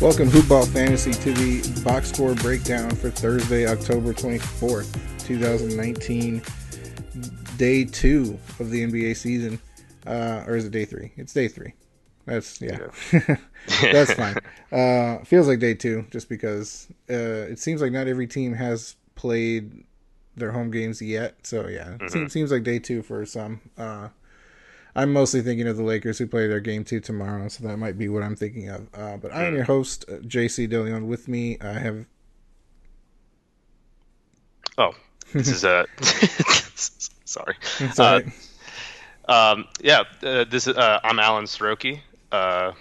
Welcome, Hoopball Fantasy, to the box score breakdown for Thursday, October 24th, 2019, day two of the NBA season. Uh, or is it day three? It's day three. That's, yeah. yeah. That's fine. Uh, feels like day two just because uh, it seems like not every team has played their home games yet. So, yeah, mm-hmm. it seems, seems like day two for some. Uh, I'm mostly thinking of the Lakers who play their game two tomorrow, so that might be what I'm thinking of. Uh, but I am your host, uh, JC DeLeon. With me, I have. Oh, this is a. sorry. Uh, um, yeah, uh, this is. Uh, I'm Alan Srochi. Uh,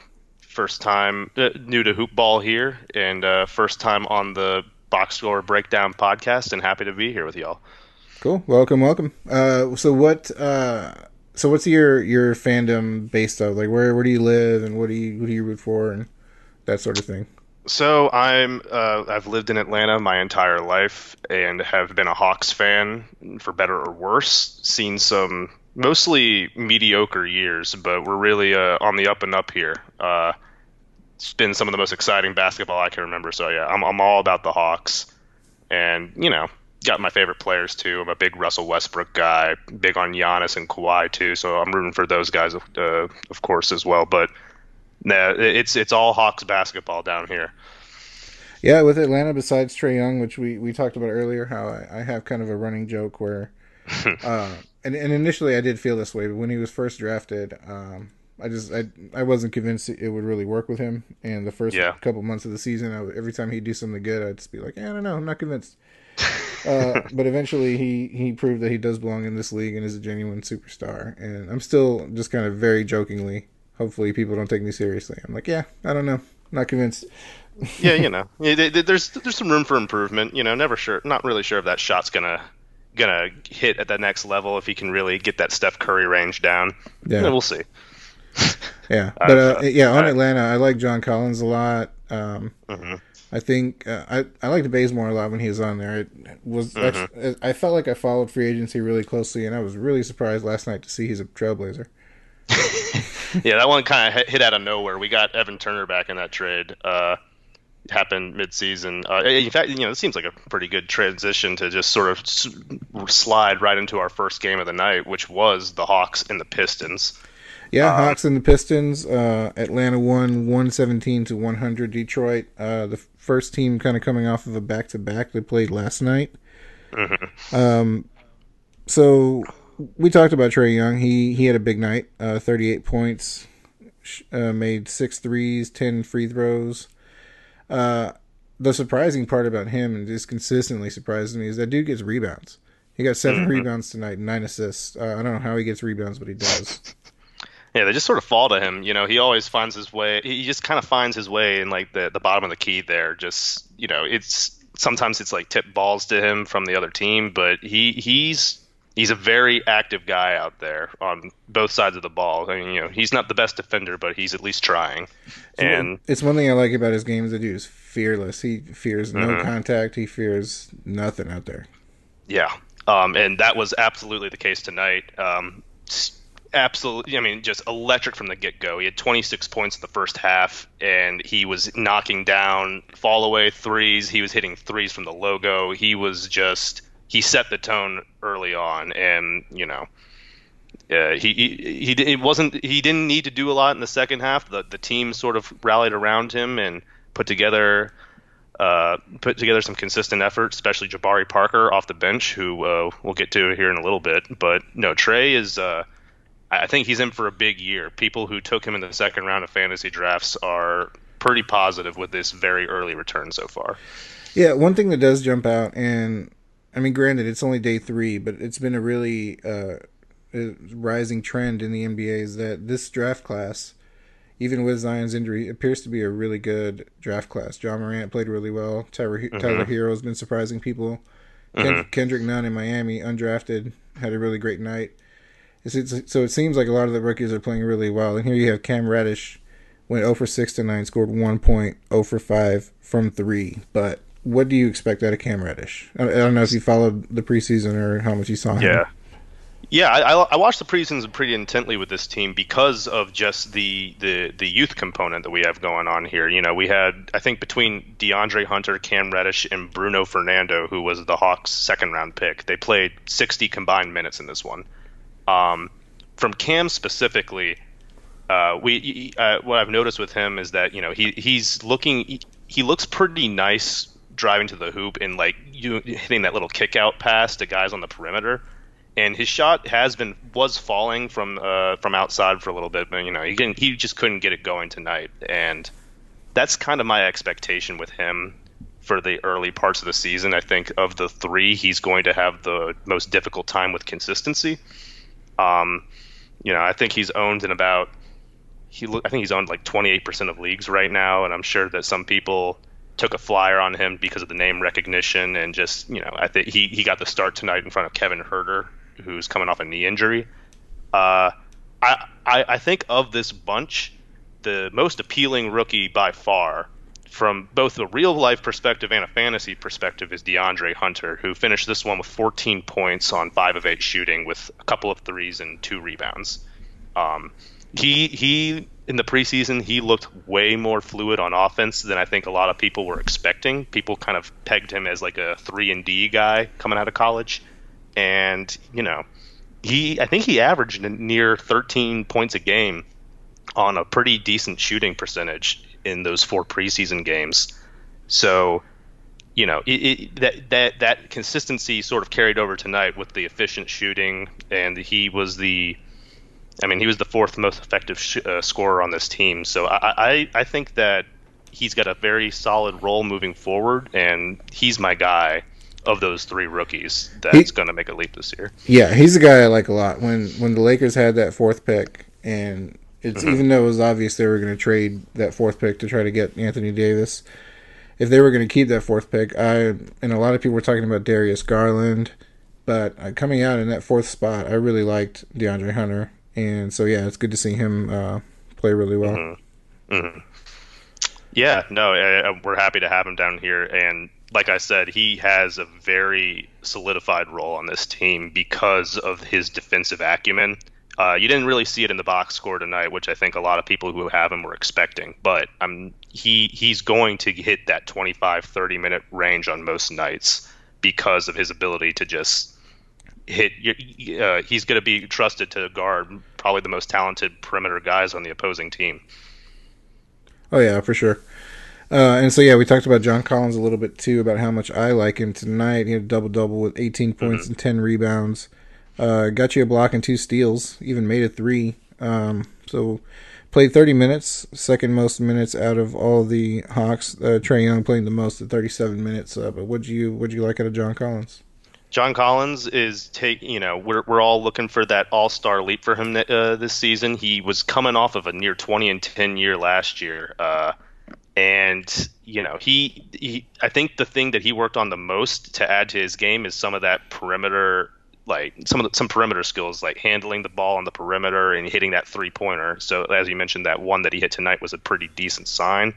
first time new to hoop ball here, and first time on the box score breakdown podcast, and happy to be here with y'all. Cool. Welcome, welcome. so what? So what's your your fandom based of? Like where where do you live and what do you who do you root for and that sort of thing? So I'm uh, I've lived in Atlanta my entire life and have been a Hawks fan for better or worse. Seen some mostly mediocre years, but we're really uh, on the up and up here. Uh, it's been some of the most exciting basketball I can remember. So yeah, I'm I'm all about the Hawks, and you know got my favorite players too. I'm a big Russell Westbrook guy, big on Giannis and Kawhi too. So I'm rooting for those guys, uh, of course, as well. But nah, it's it's all Hawks basketball down here. Yeah, with Atlanta, besides Trae Young, which we, we talked about earlier, how I, I have kind of a running joke where, uh, and, and initially I did feel this way, but when he was first drafted, um, I just I I wasn't convinced it would really work with him. And the first yeah. couple months of the season, I, every time he'd do something good, I'd just be like, yeah, I don't know, I'm not convinced. Uh, but eventually he he proved that he does belong in this league and is a genuine superstar. And I'm still just kind of very jokingly hopefully people don't take me seriously. I'm like, yeah, I don't know, not convinced. yeah, you know, there's there's some room for improvement. You know, never sure, not really sure if that shot's gonna gonna hit at the next level if he can really get that Steph Curry range down. Yeah, we'll see. yeah, but uh, yeah, on Atlanta, I like John Collins a lot. Um, mm-hmm. I think uh, I I liked Bazemore a lot when he was on there. It was mm-hmm. I, I felt like I followed free agency really closely, and I was really surprised last night to see he's a Trailblazer. yeah, that one kind of hit out of nowhere. We got Evan Turner back in that trade. Uh, happened midseason. Uh, in fact, you know, it seems like a pretty good transition to just sort of slide right into our first game of the night, which was the Hawks and the Pistons. Yeah, um, Hawks and the Pistons. Uh, Atlanta won 117 to 100 Detroit. Uh, the first team kind of coming off of a back to back they played last night. Mm-hmm. Um, so we talked about Trae Young. He he had a big night. Uh, 38 points, uh, made six threes, 10 free throws. Uh, the surprising part about him, and just consistently surprises me, is that dude gets rebounds. He got 7 mm-hmm. rebounds tonight, nine assists. Uh, I don't know how he gets rebounds, but he does. Yeah, they just sort of fall to him. You know, he always finds his way. He just kind of finds his way in like the the bottom of the key there. Just you know, it's sometimes it's like tip balls to him from the other team, but he he's he's a very active guy out there on both sides of the ball. I mean, you know, he's not the best defender, but he's at least trying. And it's one thing I like about his game is that he is fearless. He fears no mm-hmm. contact. He fears nothing out there. Yeah, um, and that was absolutely the case tonight. Um, absolutely i mean just electric from the get-go. He had 26 points in the first half and he was knocking down fallaway threes. He was hitting threes from the logo. He was just he set the tone early on and you know uh, he, he he it wasn't he didn't need to do a lot in the second half. The the team sort of rallied around him and put together uh, put together some consistent effort, especially Jabari Parker off the bench, who uh, we'll get to here in a little bit. But no, Trae is uh, I think he's in for a big year. People who took him in the second round of fantasy drafts are pretty positive with this very early return so far. Yeah, one thing that does jump out, and I mean, granted, it's only day three, but it's been a really uh, rising trend in the NBA is that this draft class, even with Zion's injury, appears to be a really good draft class. John Morant played really well. Tyler, mm-hmm. Tyler Herro has been surprising people. Mm-hmm. Kendrick Nunn in Miami, undrafted, had a really great night. It's, so it seems like a lot of the rookies are playing really well. And here you have Cam Reddish went 0 for 6 to 9, scored 1 point, 0 for 5 from 3. But what do you expect out of Cam Reddish? I, don't know if you followed the preseason or how much you saw him. Yeah. Yeah, I, I watched the preseason pretty intently with this team because of just the, the the youth component that we have going on here. You know, we had I think between DeAndre Hunter, Cam Reddish, and Bruno Fernando, who was the Hawks' second round pick, they played 60 combined minutes in this one. Um, from Cam specifically, uh, we uh, what I've noticed with him is that you know he he's looking he, he looks pretty nice driving to the hoop and like you hitting that little kick out pass to guys on the perimeter. And his shot has been was falling from uh, from outside for a little bit, but you know he can, he just couldn't get it going tonight, and that's kind of my expectation with him for the early parts of the season. I think of the three, he's going to have the most difficult time with consistency. Um, you know, I think he's owned in about he I think he's owned like 28% of leagues right now, and I'm sure that some people took a flyer on him because of the name recognition and just you know I think he he got the start tonight in front of Kevin Huerter, who's coming off a knee injury. Uh, I, I I think of this bunch, the most appealing rookie by far from both a real life perspective and a fantasy perspective is DeAndre Hunter, who finished this one with 14 points on five of eight shooting, with a couple of threes and two rebounds. Um, he he in the preseason he looked way more fluid on offense than I think a lot of people were expecting. People kind of pegged him as like a three and D guy coming out of college, and you know he I think he averaged near 13 points a game on a pretty decent shooting percentage in those four preseason games. So, you know, it, it, that that that consistency sort of carried over tonight with the efficient shooting, and he was the, I mean, he was the fourth most effective sh- uh, scorer on this team. So I, I I think that he's got a very solid role moving forward, and he's my guy of those three rookies that's going to make a leap this year. Yeah, he's a guy I like a lot. When when the Lakers had that fourth pick and It's even though it was obvious they were going to trade that fourth pick to try to get Anthony Davis. If they were going to keep that fourth pick, I and a lot of people were talking about Darius Garland, but uh, coming out in that fourth spot, I really liked DeAndre Hunter, and so yeah, it's good to see him uh, play really well. Mm-hmm. Mm-hmm. Yeah, no, uh, we're happy to have him down here, and like I said, he has a very solidified role on this team because of his defensive acumen. Uh, you didn't really see it in the box score tonight, which I think a lot of people who have him were expecting. But um, he he's going to hit that 25, 30 minute range on most nights because of his ability to just hit. Uh, he's going to be trusted to guard probably the most talented perimeter guys on the opposing team. Oh yeah, for sure. Uh, and so yeah, we talked about John Collins a little bit too about how much I like him tonight. He had a double double with 18 points mm-hmm. and 10 rebounds. Uh, got you a block and two steals. Even made a three. Um, so played 30 minutes, second most minutes out of all the Hawks. Uh, Trae Young playing the most at 37 minutes. Uh, but what you what you like out of John Collins? John Collins is take you know we're we're all looking for that all star leap for him uh, this season. He was coming off of a near 20 and 10 year last year. Uh, and you know he, he i think the thing that he worked on the most to add to his game is some of that perimeter like some of the, some perimeter skills like handling the ball on the perimeter and hitting that three pointer so as you mentioned that one that he hit tonight was a pretty decent sign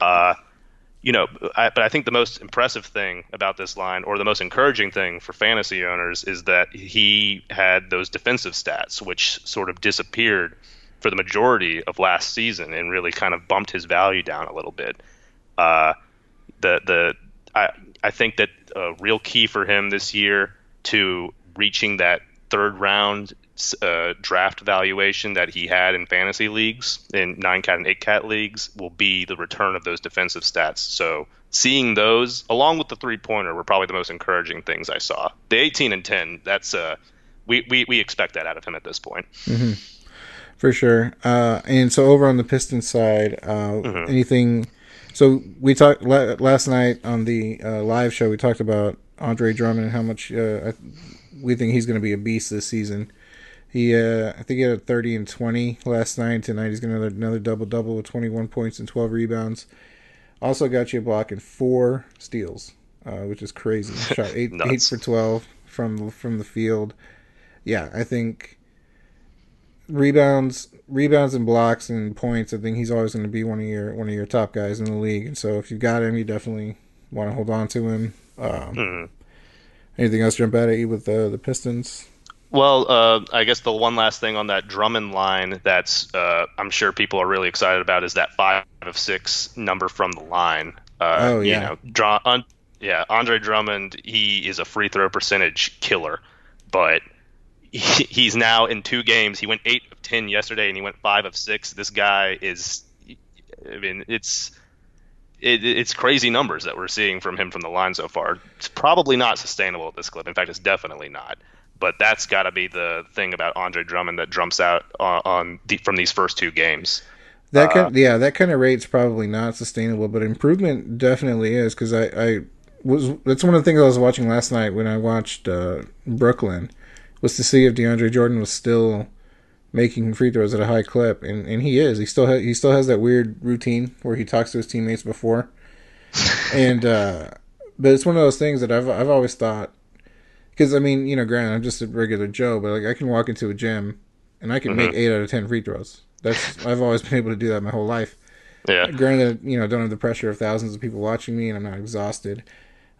uh you know I, but i think the most impressive thing about this line or the most encouraging thing for fantasy owners is that he had those defensive stats which sort of disappeared for the majority of last season and really kind of bumped his value down a little bit. Uh, the the I I think that a real key for him this year to reaching that third round uh, draft valuation that he had in fantasy leagues, in nine cat and eight cat leagues, will be the return of those defensive stats. So seeing those along with the three pointer were probably the most encouraging things I saw. The 18 and 10, that's uh, we, we, we expect that out of him at this point. Mm-hmm for sure. Uh, and so over on the Pistons side, uh, mm-hmm. anything? So we talked last night on the uh, live show. We talked about Andre Drummond and how much uh, we think he's going to be a beast this season. He, uh, I think he had 30 and 20 last night. Tonight he's going to another, another double double with 21 points and 12 rebounds. Also got you a block and four steals, uh, which is crazy. Shot eight eight for 12 from from the field. Yeah, I think rebounds, rebounds and blocks and points. I think he's always going to be one of your one of your top guys in the league. And so if you've got him, you definitely want to hold on to him. Um, mm-hmm. Anything else jump out at you with the the Pistons? Well, uh, I guess the one last thing on that Drummond line that's uh, I'm sure people are really excited about is that five of six number from the line. Uh, oh yeah, you know, draw, un, yeah, Andre Drummond. He is a free throw percentage killer, but he's now in two games. He went eight of ten yesterday, and he went five of six. This guy is, I mean, it's it, it's crazy numbers that we're seeing from him from the line so far. It's probably not sustainable at this clip. In fact, it's definitely not. But that's got to be the thing about Andre Drummond that jumps out on, on the, from these first two games. That kind, uh, yeah, that kind of rate's probably not sustainable, but improvement definitely is because I, I was that's one of the things I was watching last night when I watched uh, Brooklyn was to see if DeAndre Jordan was still making free throws at a high clip, and, and he is. He still ha- he still has that weird routine where he talks to his teammates before, and uh, but it's one of those things that I've I've always thought because I mean you know granted I'm just a regular Joe, but like I can walk into a gym and I can mm-hmm. make eight out of ten free throws. That's I've always been able to do that my whole life. Yeah. Granted, you know, don't have the pressure of thousands of people watching me, and I'm not exhausted.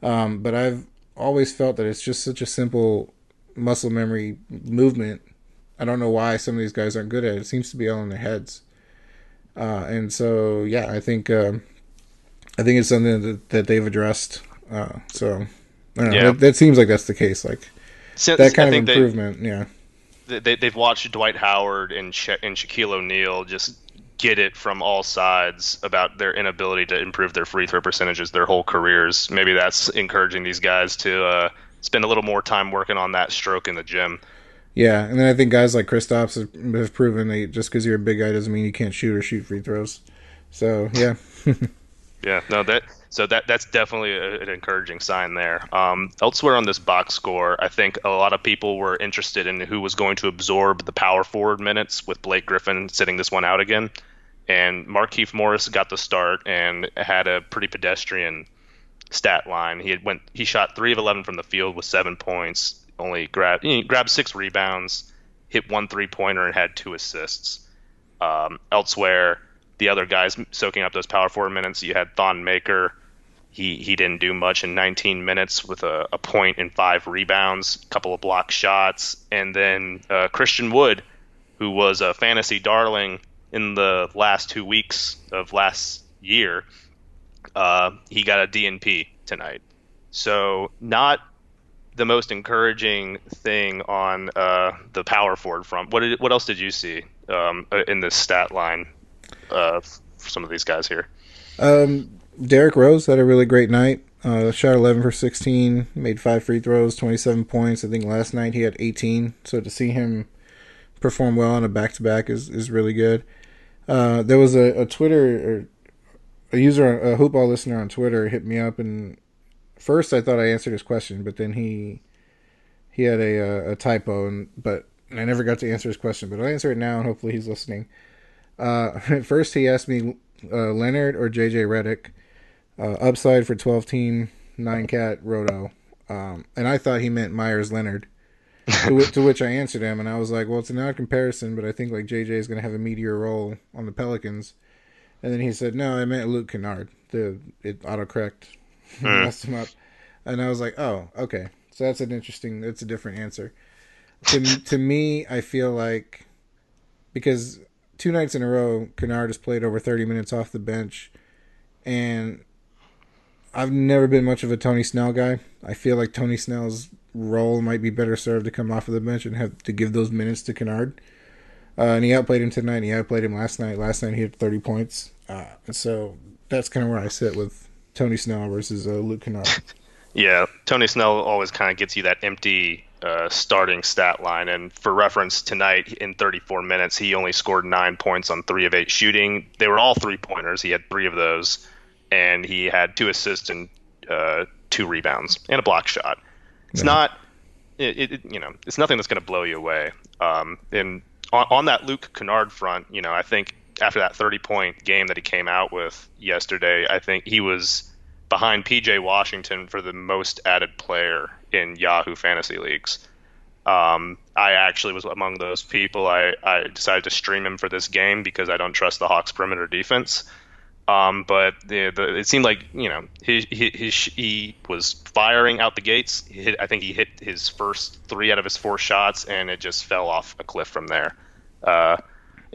Um, but I've always felt that it's just such a simple muscle memory movement. I don't know why some of these guys aren't good at it. It seems to be all in their heads. Uh, and so, yeah, I think um, I think it's something that, that they've addressed. Uh, so, know, yeah. that, that, seems like that's the case. Like that kind of improvement. They, yeah, they they've watched Dwight Howard and Sha- and Shaquille O'Neal just get it from all sides about their inability to improve their free throw percentages their whole careers. Maybe that's encouraging these guys to uh, spend a little more time working on that stroke in the gym. Yeah, and then I think guys like Kristaps have, have proven that just because you're a big guy doesn't mean you can't shoot or shoot free throws. So yeah. Yeah, no, that so that that's definitely a, an encouraging sign there. Um, elsewhere on this box score, I think a lot of people were interested in who was going to absorb the power forward minutes with Blake Griffin sitting this one out again, and Markieff Morris got the start and had a pretty pedestrian stat line. He had went he shot three of eleven from the field with seven points, only grabbed grabbed six rebounds, hit one three pointer, and had two assists. Um, elsewhere the other guys soaking up those power forward minutes. You had Thon Maker. He he didn't do much in 19 minutes with a, a point and five rebounds, a couple of block shots, and then uh, Christian Wood, who was a fantasy darling in the last two weeks of last year, uh, he got a DNP tonight. So not the most encouraging thing on uh, the power forward front. What did, what else did you see um, in this stat line uh, for some of these guys here. Um, Derrick Rose had a really great night. Uh, shot 11 for 16, made five free throws, 27 points. I think last night he had 18. So to see him perform well on a back to back is is really good. Uh, there was a, a Twitter a user, a hoopball listener on Twitter hit me up, and first I thought I answered his question, but then he he had a a, a typo, and but I never got to answer his question. But I'll answer it now, and hopefully he's listening. Uh, first, he asked me uh, Leonard or JJ Redick. Uh, upside for 12 team, 9 cat roto. Um, and I thought he meant Meyers Leonard. to, which, to, which I answered him, and I was like, well, it's an odd comparison, but I think like JJ is going to have a meteor role on the Pelicans. And then he said, no, I meant Luke Kennard. The it autocorrect mm. messed him up, and I was like, oh, okay. So that's an interesting. That's a different answer. To to me, I feel like because two nights in a row, Kennard has played over 30 minutes off the bench, and I've never been much of a Tony Snell guy. I feel like Tony Snell's role might be better served to come off of the bench and have to give those minutes to Kennard. Uh, and he outplayed him tonight. And he outplayed him last night. Last night he had 30 points. Uh, so that's kind of where I sit with Tony Snell versus uh, Luke Kennard. Yeah, Tony Snell always kind of gets you that empty uh, starting stat line. And for reference, tonight in 34 minutes, he only scored nine points on three of eight shooting. They were all three pointers. He had three of those, and he had two assists and uh, two rebounds and a block shot. It's yeah. not, it, it, you know, it's nothing that's going to blow you away. Um, and on, on that Luke Kennard front, you know, I think after that 30 point game that he came out with yesterday, I think he was behind PJ Washington for the most added player in Yahoo fantasy leagues. Um, I actually was among those people. I, I decided to stream him for this game because I don't trust the Hawks perimeter defense. Um, but the, the, it seemed like you know he, he, he, he was firing out the gates. Hit, I think he hit his first three out of his four shots, and it just fell off a cliff from there. Uh,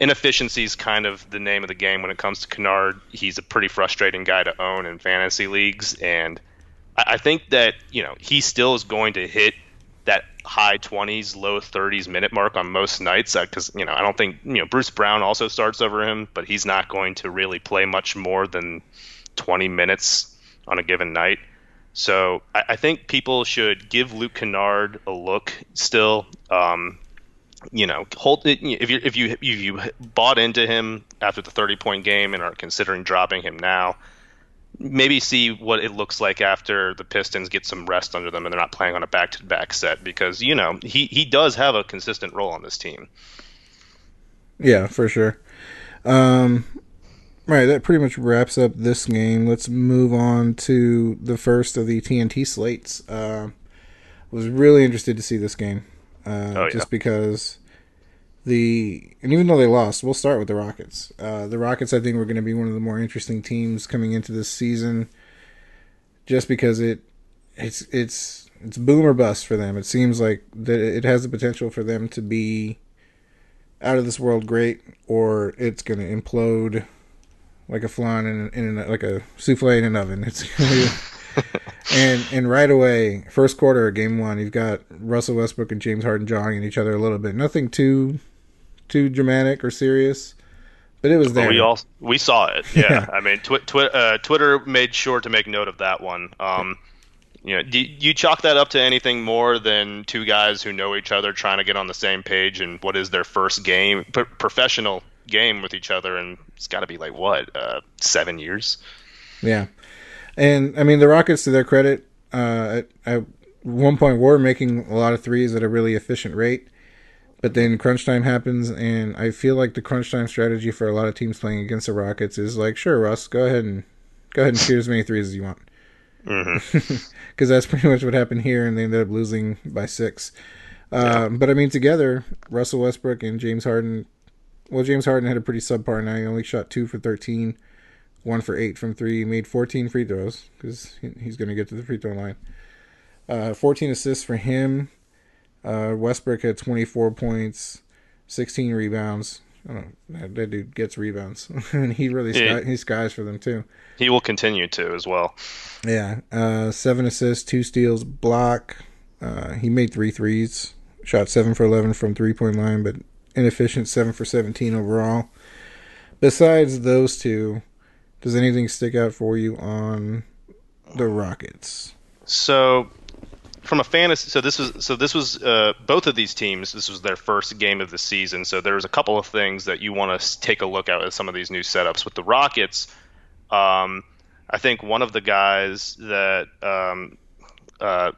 inefficiency is kind of the name of the game when it comes to Kennard. He's a pretty frustrating guy to own in fantasy leagues, and I, think that you know he still is going to hit that high 20s, low 30s minute mark on most nights because uh, you know I don't think you know Bruce Brown also starts over him, but he's not going to really play much more than 20 minutes on a given night. So I, I think people should give Luke Kennard a look still. Um, you know, hold it. If you if you if you bought into him after the 30 point game and are considering dropping him now, maybe see what it looks like after the Pistons get some rest under them and they're not playing on a back to back set because you know he he does have a consistent role on this team. Yeah, for sure. Um, right, that pretty much wraps up this game. Let's move on to the first of the TNT slates. Uh, was really interested to see this game. Uh, oh, yeah. Just because the and even though they lost, we'll start with the Rockets. Uh, the Rockets, I think, were going to be one of the more interesting teams coming into this season, just because it it's it's it's boom or bust for them. It seems like that it has the potential for them to be out of this world great, or it's going to implode like a flan in, in like a souffle in an oven. It's and and right away, first quarter of game one, you've got Russell Westbrook and James Harden jogging each other a little bit. Nothing too too dramatic or serious, but it was there. We all we saw it. Yeah, yeah. I mean, twi- twi- uh, Twitter made sure to make note of that one. Um, you know, do you chalk that up to anything more than two guys who know each other trying to get on the same page and what is their first game, professional game with each other, and it's got to be like what uh, seven years. Yeah, and I mean the Rockets, to their credit, uh, at, at one point were making a lot of threes at a really efficient rate, but then crunch time happens, and I feel like the crunch time strategy for a lot of teams playing against the Rockets is like, sure, Russ, go ahead and go ahead and shoot as many threes as you want, because Mm-hmm. that's pretty much what happened here, and they ended up losing by six. Uh, But I mean, together, Russell Westbrook and James Harden. Well, James Harden had a pretty subpar night. He only shot two for thirteen, one for eight from three. Made fourteen free throws because he's going to get to the free throw line. Uh, 14 assists for him. Uh, Westbrook had 24 points, 16 rebounds. I don't know, that, that dude gets rebounds, and he really Yeah. sky, he skies for them too. He will continue to as well. Yeah, uh, seven assists, two steals, block. Uh, he made three threes, shot seven for 11 from three point line, but inefficient, seven for 17 overall. Besides those two, does anything stick out for you on the Rockets? So, from a fantasy, so this was so this was uh, both of these teams. This was their first game of the season. So there was a couple of things that you want to take a look at with some of these new setups with the Rockets. Um, I think one of the guys that um, uh,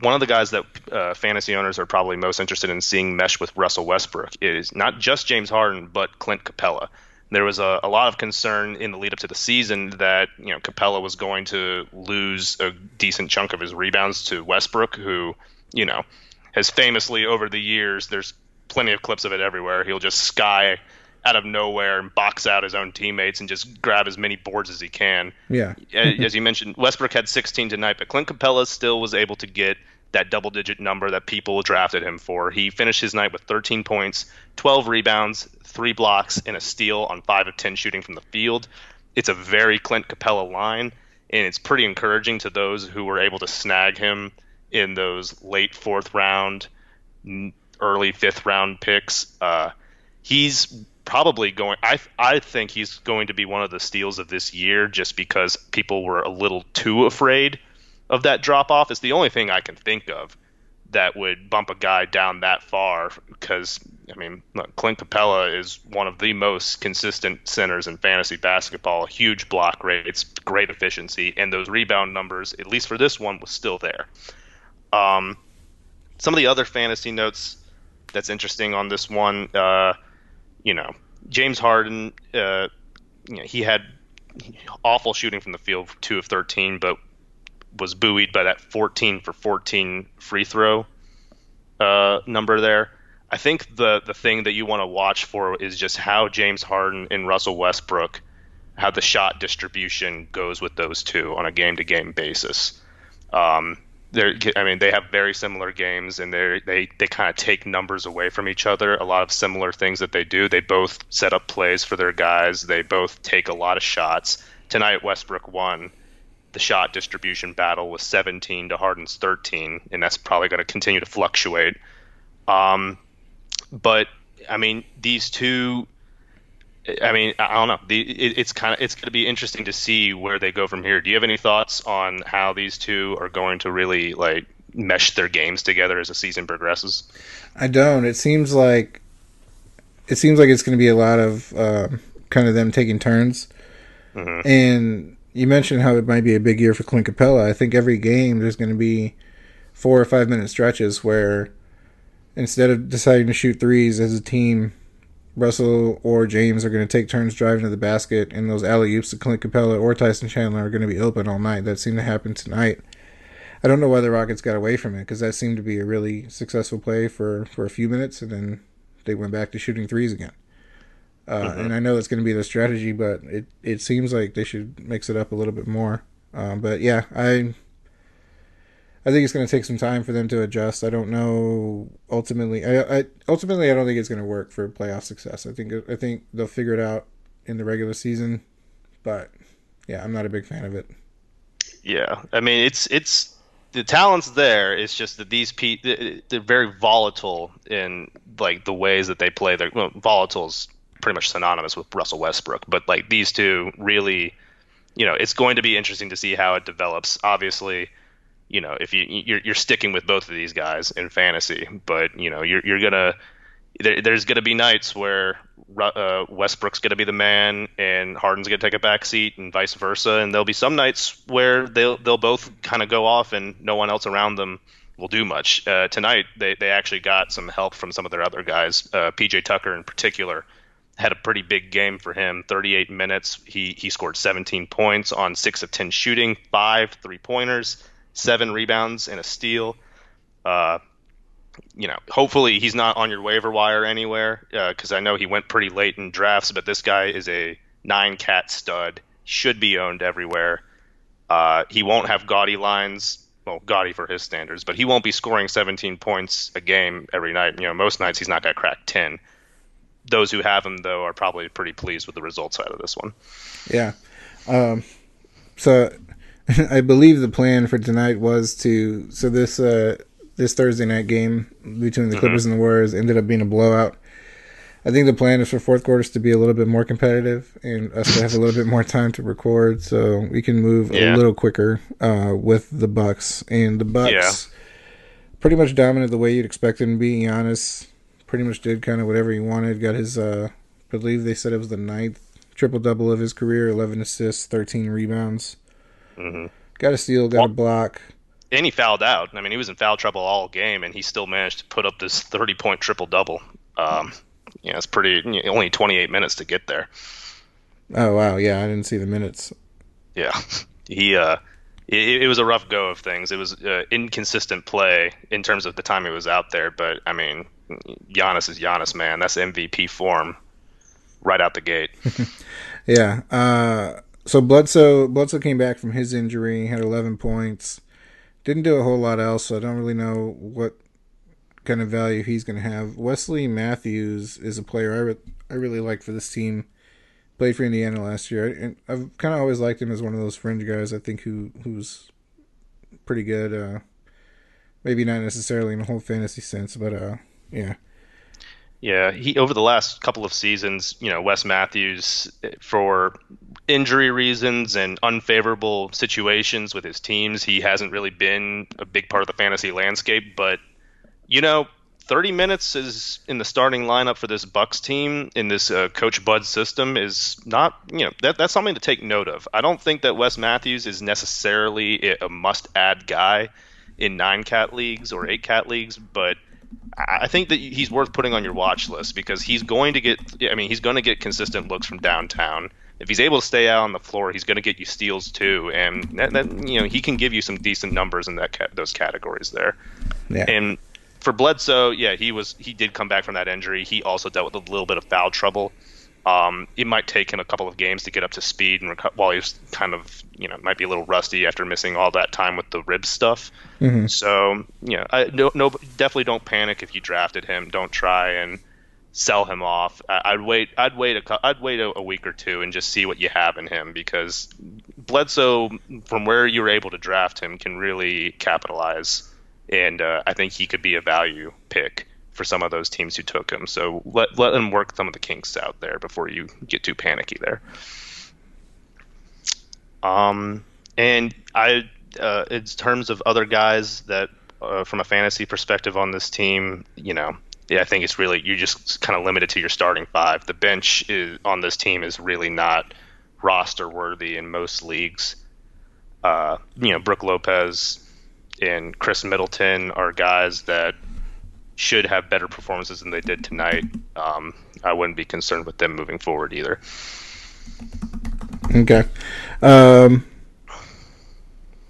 one of the guys that uh, fantasy owners are probably most interested in seeing mesh with Russell Westbrook is not just James Harden, but Clint Capela. There was a, a lot of concern in the lead up to the season that you know Capela was going to lose a decent chunk of his rebounds to Westbrook, who you know has famously over the years. There's plenty of clips of it everywhere. He'll just sky out of nowhere and box out his own teammates and just grab as many boards as he can Yeah, as you mentioned, Westbrook had 16 tonight, but Clint Capela still was able to get that double digit number that people drafted him for. He finished his night with 13 points, 12 rebounds, three blocks, and a steal on 5 of 10 shooting from the field. It's a very Clint Capela line, and it's pretty encouraging to those who were able to snag him in those late fourth round, early fifth round picks. Uh, he's probably going. I I think he's going to be one of the steals of this year, just because people were a little too afraid of that drop off. It's the only thing I can think of that would bump a guy down that far. Because I mean, look, Clint Capela is one of the most consistent centers in fantasy basketball. Huge block rates, great efficiency, and those rebound numbers, at least for this one, was still there. Um, some of the other fantasy notes that's interesting on this one. Uh, you know, James Harden, uh, you know, he had awful shooting from the field, two of 13, but was buoyed by that 14 for 14 free throw uh, number there. I think the the thing that you want to watch for is just how James Harden and Russell Westbrook, how the shot distribution goes with those two on a game to game basis. Um, they're, I mean, they have very similar games, and they they they kind of take numbers away from each other. A lot of similar things that they do. They both set up plays for their guys. They both take a lot of shots. Tonight, Westbrook won the shot distribution battle was 17 to Harden's 13, and that's probably going to continue to fluctuate. Um, but I mean, these two. I mean, I don't know. The, it, it's kind of it's going to be interesting to see where they go from here. Do you have any thoughts on how these two are going to really like mesh their games together as the season progresses? I don't. It seems like it seems like it's going to be a lot of um, kind of them taking turns. Mhm. And you mentioned how it might be a big year for Clint Capela. I think every game there's going to be four or five minute stretches where instead of deciding to shoot threes as a team, Russell or James are going to take turns driving to the basket, and those alley oops to Clint Capela or Tyson Chandler are going to be open all night. That seemed to happen tonight. I don't know why the Rockets got away from it because that seemed to be a really successful play for, for a few minutes, and then they went back to shooting threes again. Uh, And I know that's going to be the strategy, but it, it seems like they should mix it up a little bit more. Um, but yeah, I I think it's going to take some time for them to adjust. I don't know. Ultimately, I, I ultimately I don't think it's going to work for playoff success. I think I think they'll figure it out in the regular season, but yeah, I'm not a big fan of it. Yeah, I mean it's it's the talent's there. It's just that these pe- they're very volatile in like the ways that they play. They're well, volatile is pretty much synonymous with Russell Westbrook, but like these two really, you know, it's going to be interesting to see how it develops. Obviously, you know, if you you're, you're sticking with both of these guys in fantasy, but you know, you're you're gonna there, there's to be nights where uh, Westbrook's to be the man and Harden's to take a back seat and vice versa. And there'll be some nights where they'll they'll both kind of go off and no one else around them will do much. Uh, tonight they they actually got some help from some of their other guys. Uh, PJ Tucker in particular had a pretty big game for him. 38 minutes. He he scored 17 points on six of 10 shooting, five three pointers, seven rebounds, and a steal. Uh, you know, hopefully he's not on your waiver wire anywhere because uh, I know he went pretty late in drafts, but this guy is a nine cat stud. Should be owned everywhere. Uh, he won't have gaudy lines. Well, gaudy for his standards, but he won't be scoring 17 points a game every night. You know, most nights he's not going to crack 10. Those who have him though are probably pretty pleased with the results out of this one. Yeah. Um, so I believe the plan for tonight was to so this uh, this Thursday night game between the Clippers mm-hmm. and the Warriors ended up being a blowout. I think the plan is for fourth quarters to be a little bit more competitive and us to have a little bit more time to record, so we can move yeah. a little quicker uh, with the Bucks. And the Bucks yeah. pretty much dominated the way you'd expect them to be. Giannis pretty much did kind of whatever he wanted. Got his, uh, I believe they said it was the ninth triple double of his career: eleven assists, thirteen rebounds. Mm-hmm. Got a steal, got well, a block and he fouled out. I mean, he was in foul trouble all game, and he still managed to put up this 30 point triple double. Um, yeah, it's pretty. Only 28 minutes to get there. Oh wow, yeah, I didn't see the minutes. Yeah, he. uh it, it was a rough go of things. It was uh, inconsistent play in terms of the time he was out there, but I mean, Giannis is Giannis, man. That's MVP form right out the gate. yeah. Uh, so Bledsoe Bledsoe came back from his injury, had 11 points. Didn't do a whole lot else, so I don't really know what kind of value he's going to have. Wesley Matthews is a player I, re- I really like for this team. Played for Indiana last year, and I've kind of always liked him as one of those fringe guys. I think who who's pretty good. Uh, maybe not necessarily in a whole fantasy sense, but uh, yeah. Yeah, he over the last couple of seasons, you know, Wes Matthews for injury reasons and unfavorable situations with his teams, he hasn't really been a big part of the fantasy landscape. But you know, 30 minutes is in the starting lineup for this Bucks team in this uh, Coach Bud system is not, you know, that, that's something to take note of. I don't think that Wes Matthews is necessarily a must-add guy in nine cat leagues or eight cat leagues, but I think that he's worth putting on your watch list because he's going to get. I mean, he's going to get consistent looks from downtown. If he's able to stay out on the floor, he's going to get you steals too, and that, that you know he can give you some decent numbers in that those categories there. Yeah. And for Bledsoe, yeah, he was he did come back from that injury. He also dealt with a little bit of foul trouble. Um, it might take him a couple of games to get up to speed, and reco- while he's kind of, you know, might be a little rusty after missing all that time with the rib stuff. Mm-hmm. So, you know, I, no, no, definitely don't panic if you drafted him. Don't try and sell him off. I, would wait. I'd wait a. I'd wait a, a, week or two and just see what you have in him because Bledsoe, from where you were able to draft him, can really capitalize, and uh, I think he could be a value pick for some of those teams who took him. So let let them work some of the kinks out there before you get too panicky there. Um, and I, uh, in terms of other guys that, uh, from a fantasy perspective on this team, you know, yeah, I think it's really you're just kind of limited to your starting five. The bench is, on this team is really not roster worthy in most leagues. Uh, you know, Brook Lopez and Khris Middleton are guys that should have better performances than they did tonight. Um, I wouldn't be concerned with them moving forward either. Okay. Um,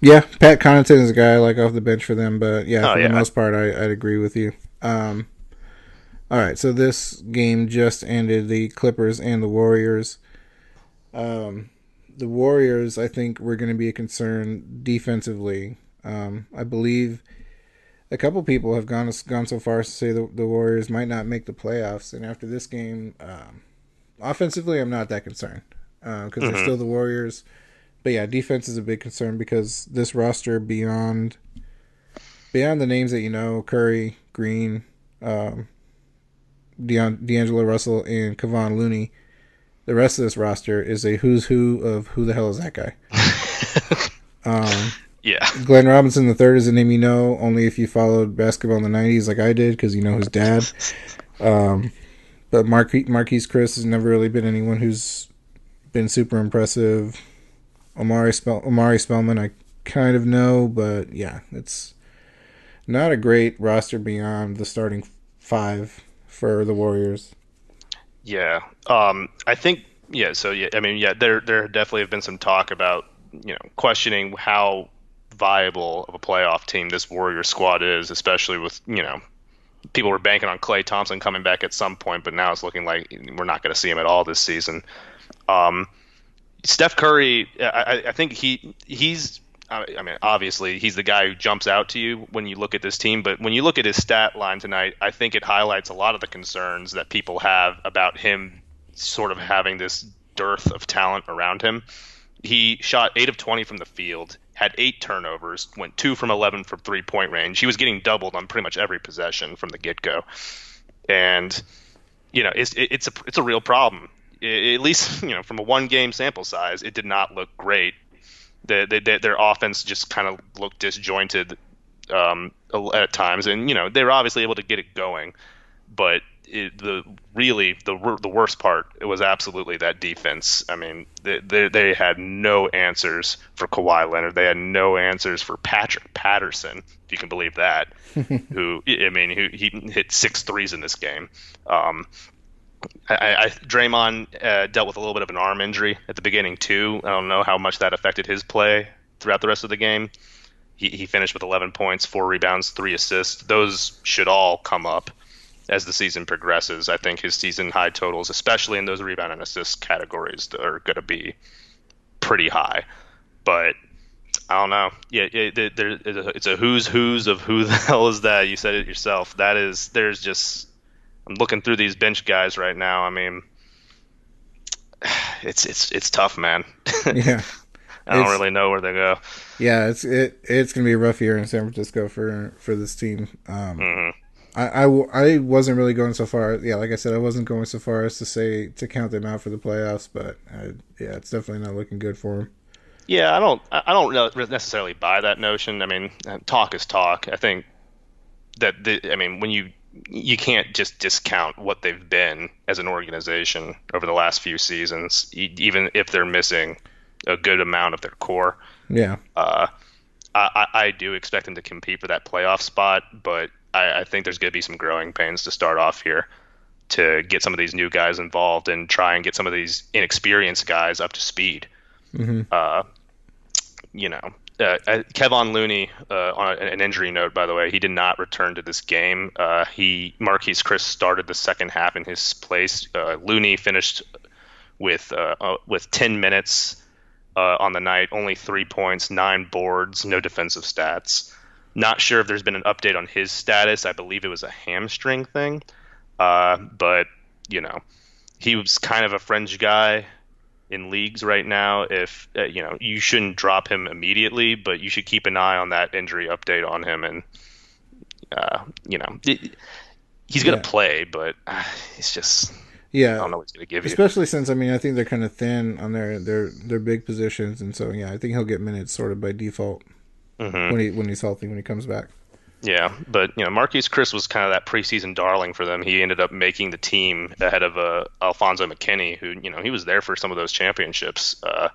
yeah, Pat Connaughton is a guy I like off the bench for them, but yeah, oh, for yeah. the most part, I, would agree with you. Um, all right, so this game just ended. The Clippers and the Warriors. Um, the Warriors, I think, were going to be a concern defensively. Um, I believe a couple people have gone gone so far as to say the, the Warriors might not make the playoffs. And after this game, um, offensively, I'm not that concerned because uh, mm-hmm. they're still the Warriors. But yeah, defense is a big concern because this roster beyond beyond the names that you know, Curry, Green, um, Deon, D'Angelo Russell, and Kevon Looney. The rest of this roster is a who's who of who the hell is that guy. um, yeah. Glenn Robinson the third is a name you know only if you followed basketball in the '90s like I did because you know his dad. Um, but Marque- Marquese Chriss has never really been anyone who's been super impressive. Omari Spell- Omari Spellman, I kind of know, but yeah, it's not a great roster beyond the starting five for the Warriors. Yeah, um, I think yeah. So yeah, I mean yeah, there there definitely have been some talk about you know questioning how viable of a playoff team this Warrior squad is, especially with you know people were banking on Klay Thompson coming back at some point, but now it's looking like we're not going to see him at all this season. Um, Steph Curry, I, I think he he's I mean, obviously, he's the guy who jumps out to you when you look at this team. But when you look at his stat line tonight, I think it highlights a lot of the concerns that people have about him sort of having this dearth of talent around him. He shot 8 of 20 from the field, had eight turnovers, went 2 from 11 from three point range. He was getting doubled on pretty much every possession from the get go. And, you know, it's, it's, a, it's a real problem. At least, you know, from a one game sample size, it did not look great they, they, their offense just kind of looked disjointed um, at times, and you know they were obviously able to get it going, but it, the really the the worst part it was absolutely that defense. I mean, they, they, they had no answers for Kawhi Leonard. They had no answers for Patrick Patterson, if you can believe that. who I mean, who he hit six threes in this game. Um, I, I Draymond uh, dealt with a little bit of an arm injury at the beginning too. I don't know how much that affected his play throughout the rest of the game. He, he finished with 11 points, four rebounds, three assists. Those should all come up as the season progresses. I think his season high totals, especially in those rebound and assist categories, are going to be pretty high. But I don't know. Yeah, it, there, it's a who's who's of who the hell is that? You said it yourself. That is, there's just I'm looking through these bench guys right now. I mean, it's it's it's tough, man. Yeah. I don't really know where they go. Yeah, it's it it's gonna be a rough year in San Francisco for for this team. Um, mm-hmm. I, I, I wasn't really going so far. Yeah, like I said, I wasn't going so far as to say to count them out for the playoffs, but I, yeah, it's definitely not looking good for them. Yeah, I don't I don't necessarily buy that notion. I mean, talk is talk. I think that the, I mean when you you can't just discount what they've been as an organization over the last few seasons, even if they're missing a good amount of their core. Yeah. Uh, I, I do expect them to compete for that playoff spot, but I, I think there's going to be some growing pains to start off here to get some of these new guys involved and try and get some of these inexperienced guys up to speed. Mm-hmm. Uh, you know, uh, uh, Kevon Looney, uh, on an injury note, by the way, he did not return to this game. Uh, he Marquese Chriss started the second half in his place. Uh, Looney finished with uh, with 10 minutes on the night, only three points, nine boards, no defensive stats. Not sure if there's been an update on his status. I believe it was a hamstring thing, but you know, he was kind of a fringe guy in leagues right now. If uh, you know you shouldn't drop him immediately but you should keep an eye on that injury update on him and uh, you know it, he's going to yeah. play but uh, it's just yeah. I don't know what he's going to give especially you. Especially since I mean I think they're kind of thin on their their their big positions. And so yeah I think he'll get minutes sort of by default mm-hmm. when he when he's healthy when he comes back yeah, but you know, Marquese Chriss was kind of that preseason darling for them. He ended up making the team ahead of uh, Alfonzo McKinnie, who you know he was there for some of those championships. Uh,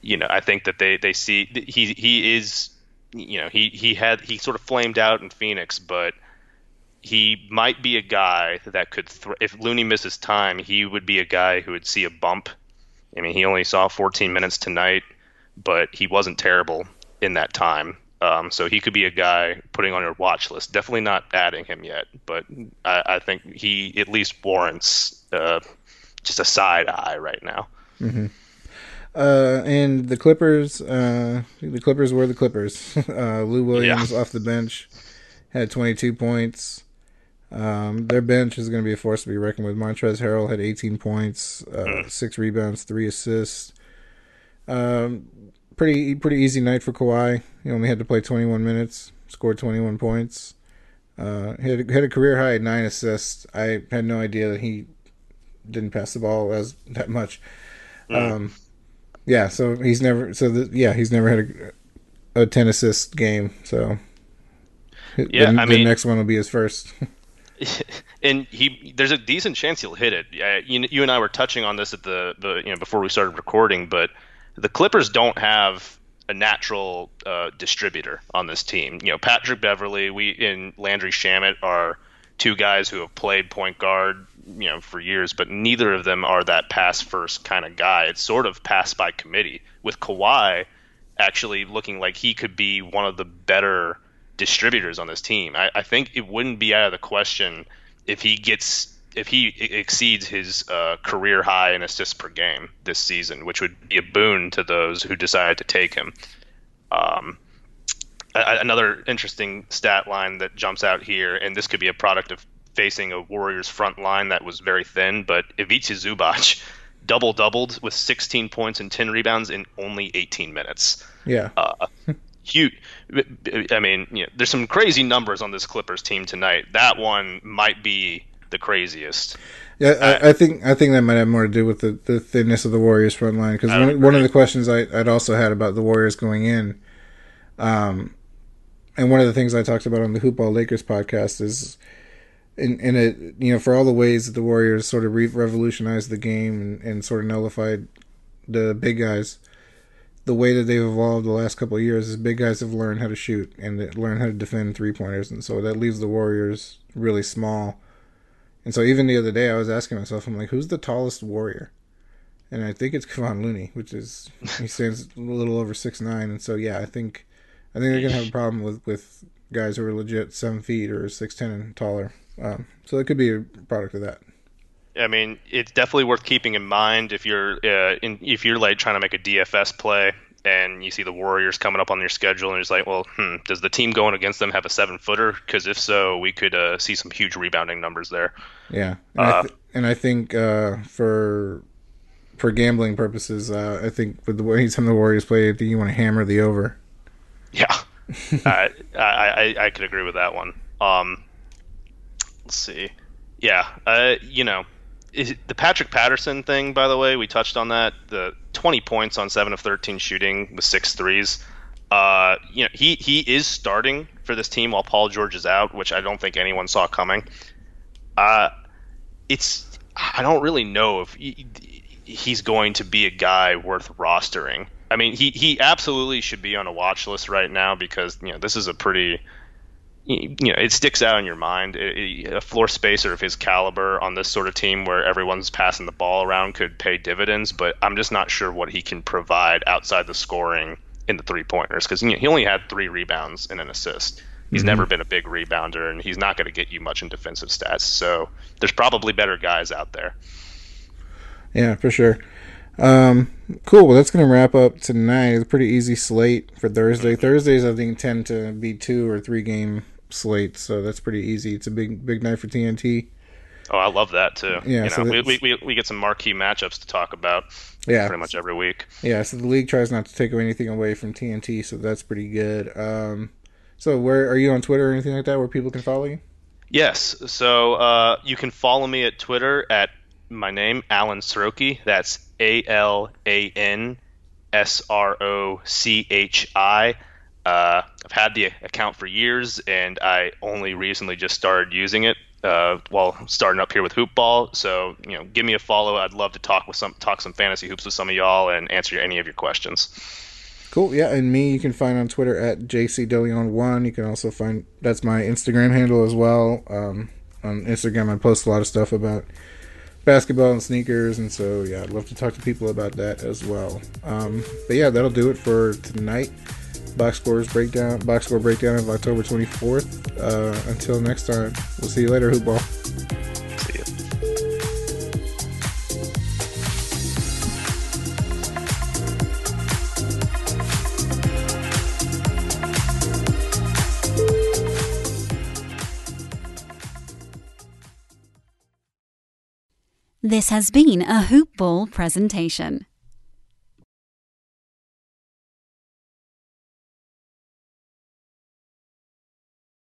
you know, I think that they they see he he is you know he he had he sort of flamed out in Phoenix, but he might be a guy that could if Looney misses time, he would be a guy who would see a bump. I mean, he only saw 14 minutes tonight, but he wasn't terrible in that time. Um, so he could be a guy putting on your watch list. Definitely not adding him yet, but I, I think he at least warrants uh, just a side eye right now. Mm-hmm. Uh, and the Clippers, uh, the Clippers were the Clippers. Uh, Lou Williams yeah. off the bench had 22 points. Um, their bench is going to be a force to be reckoned with. Montrezl Harrell had 18 points, uh, mm. six rebounds, three assists. Um, pretty pretty easy night for Kawhi. He only had to play 21 minutes, scored 21 points. Uh, had had a career high nine assists. I had no idea that he didn't pass the ball as that much. Mm. Um, yeah, so he's never so the, yeah he's never had a, a 10 assist game. So yeah, the, I the mean, next one will be his first. and he there's a decent chance he'll hit it. You, you and I were touching on this at the, the you know before we started recording, but the Clippers don't have a natural uh, distributor on this team. You know, Patrick Beverley, we and Landry Shamet are two guys who have played point guard, you know, for years, but neither of them are that pass first kind of guy. It's sort of pass by committee. With Kawhi actually looking like he could be one of the better distributors on this team. I, I think it wouldn't be out of the question if he gets if he exceeds his uh, career high in assists per game this season, which would be a boon to those who decide to take him. Um, another interesting stat line that jumps out here, and this could be a product of facing a Warriors front line that was very thin, but Ivica Zubac double doubled with 16 points and 10 rebounds in only 18 minutes. Yeah. Uh, huge. I mean, you know, there's some crazy numbers on this Clippers team tonight. That one might be the craziest. Yeah, I, I, think I think that might have more to do with the, the thinness of the Warriors front line because one, one of the questions I, would also had about the Warriors going in, um, and one of the things I talked about on the Hoopball Lakers podcast is, in in it you know for all the ways that the Warriors sort of re- revolutionized the game and, and sort of nullified the big guys, the way that they've evolved the last couple of years is big guys have learned how to shoot and learn how to defend three pointers, and so that leaves the Warriors really small and so even the other day, I was asking myself, I'm like, who's the tallest warrior? And I think it's Kevon Looney, which is he stands a little over six nine. And so yeah, I think I think they're gonna have a problem with with guys who are legit seven feet or six ten and taller. Um, so it could be a product of that. I mean, it's definitely worth keeping in mind if you're uh, in, if you're like trying to make a DFS play and you see the Warriors coming up on your schedule, and it's like, well, hmm, does the team going against them have a seven footer? Because if so, we could uh, see some huge rebounding numbers there. Yeah, and, uh, I, th- and I, think uh, for for gambling purposes, uh, I think with the way some of the Warriors play, I think you want to hammer the over. Yeah, I, I, I could agree with that one. Um, let's see. Yeah, uh, you know, the Patrick Patterson thing, by the way, we touched on that. The 20 points on seven of 13 shooting with six threes. Uh, you know, he he is starting for this team while Paul George is out, which I don't think anyone saw coming. Uh, it's I don't really know if he, he's going to be a guy worth rostering. I mean, he he absolutely should be on a watch list right now because you know this is a pretty you know it sticks out in your mind. A floor spacer of his caliber on this sort of team where everyone's passing the ball around could pay dividends, but I'm just not sure what he can provide outside the scoring in the three pointers because you know, he only had three rebounds and an assist. He's mm-hmm. never been a big rebounder, and he's not going to get you much in defensive stats. So there's probably better guys out there. Yeah, for sure. Um, cool. Well, that's going to wrap up tonight. It's a pretty easy slate for Thursday. Mm-hmm. Thursdays, I think, tend to be two or three game slate, so that's pretty easy. It's a big big night for TNT. Oh, I love that too. Yeah, you know, so we, we, we get some marquee matchups to talk about. Yeah, pretty much every week. Yeah, so the league tries not to take anything away from TNT, so that's pretty good. Um, so where are you on Twitter or anything like that, where people can follow you? Yes, so uh, you can follow me at Twitter at my name Alan Srochi. That's A L A N S R O C H I. Uh, I've had the account for years, and I only recently just started using it uh, while starting up here with Hoopball. So you know, give me a follow. I'd love to talk with some talk some fantasy hoops with some of y'all and answer any of your questions. Cool. Yeah, and me you can find on Twitter at jcdeleon1. You can also find that's my Instagram handle as well. Um, on Instagram, I post a lot of stuff about basketball and sneakers, and so yeah, I'd love to talk to people about that as well. Um, but yeah, that'll do it for tonight box scores breakdown, box score breakdown of October 24th. Uh, until next time, we'll see you later, Hoopball. See. This has been a Hoop Ball presentation.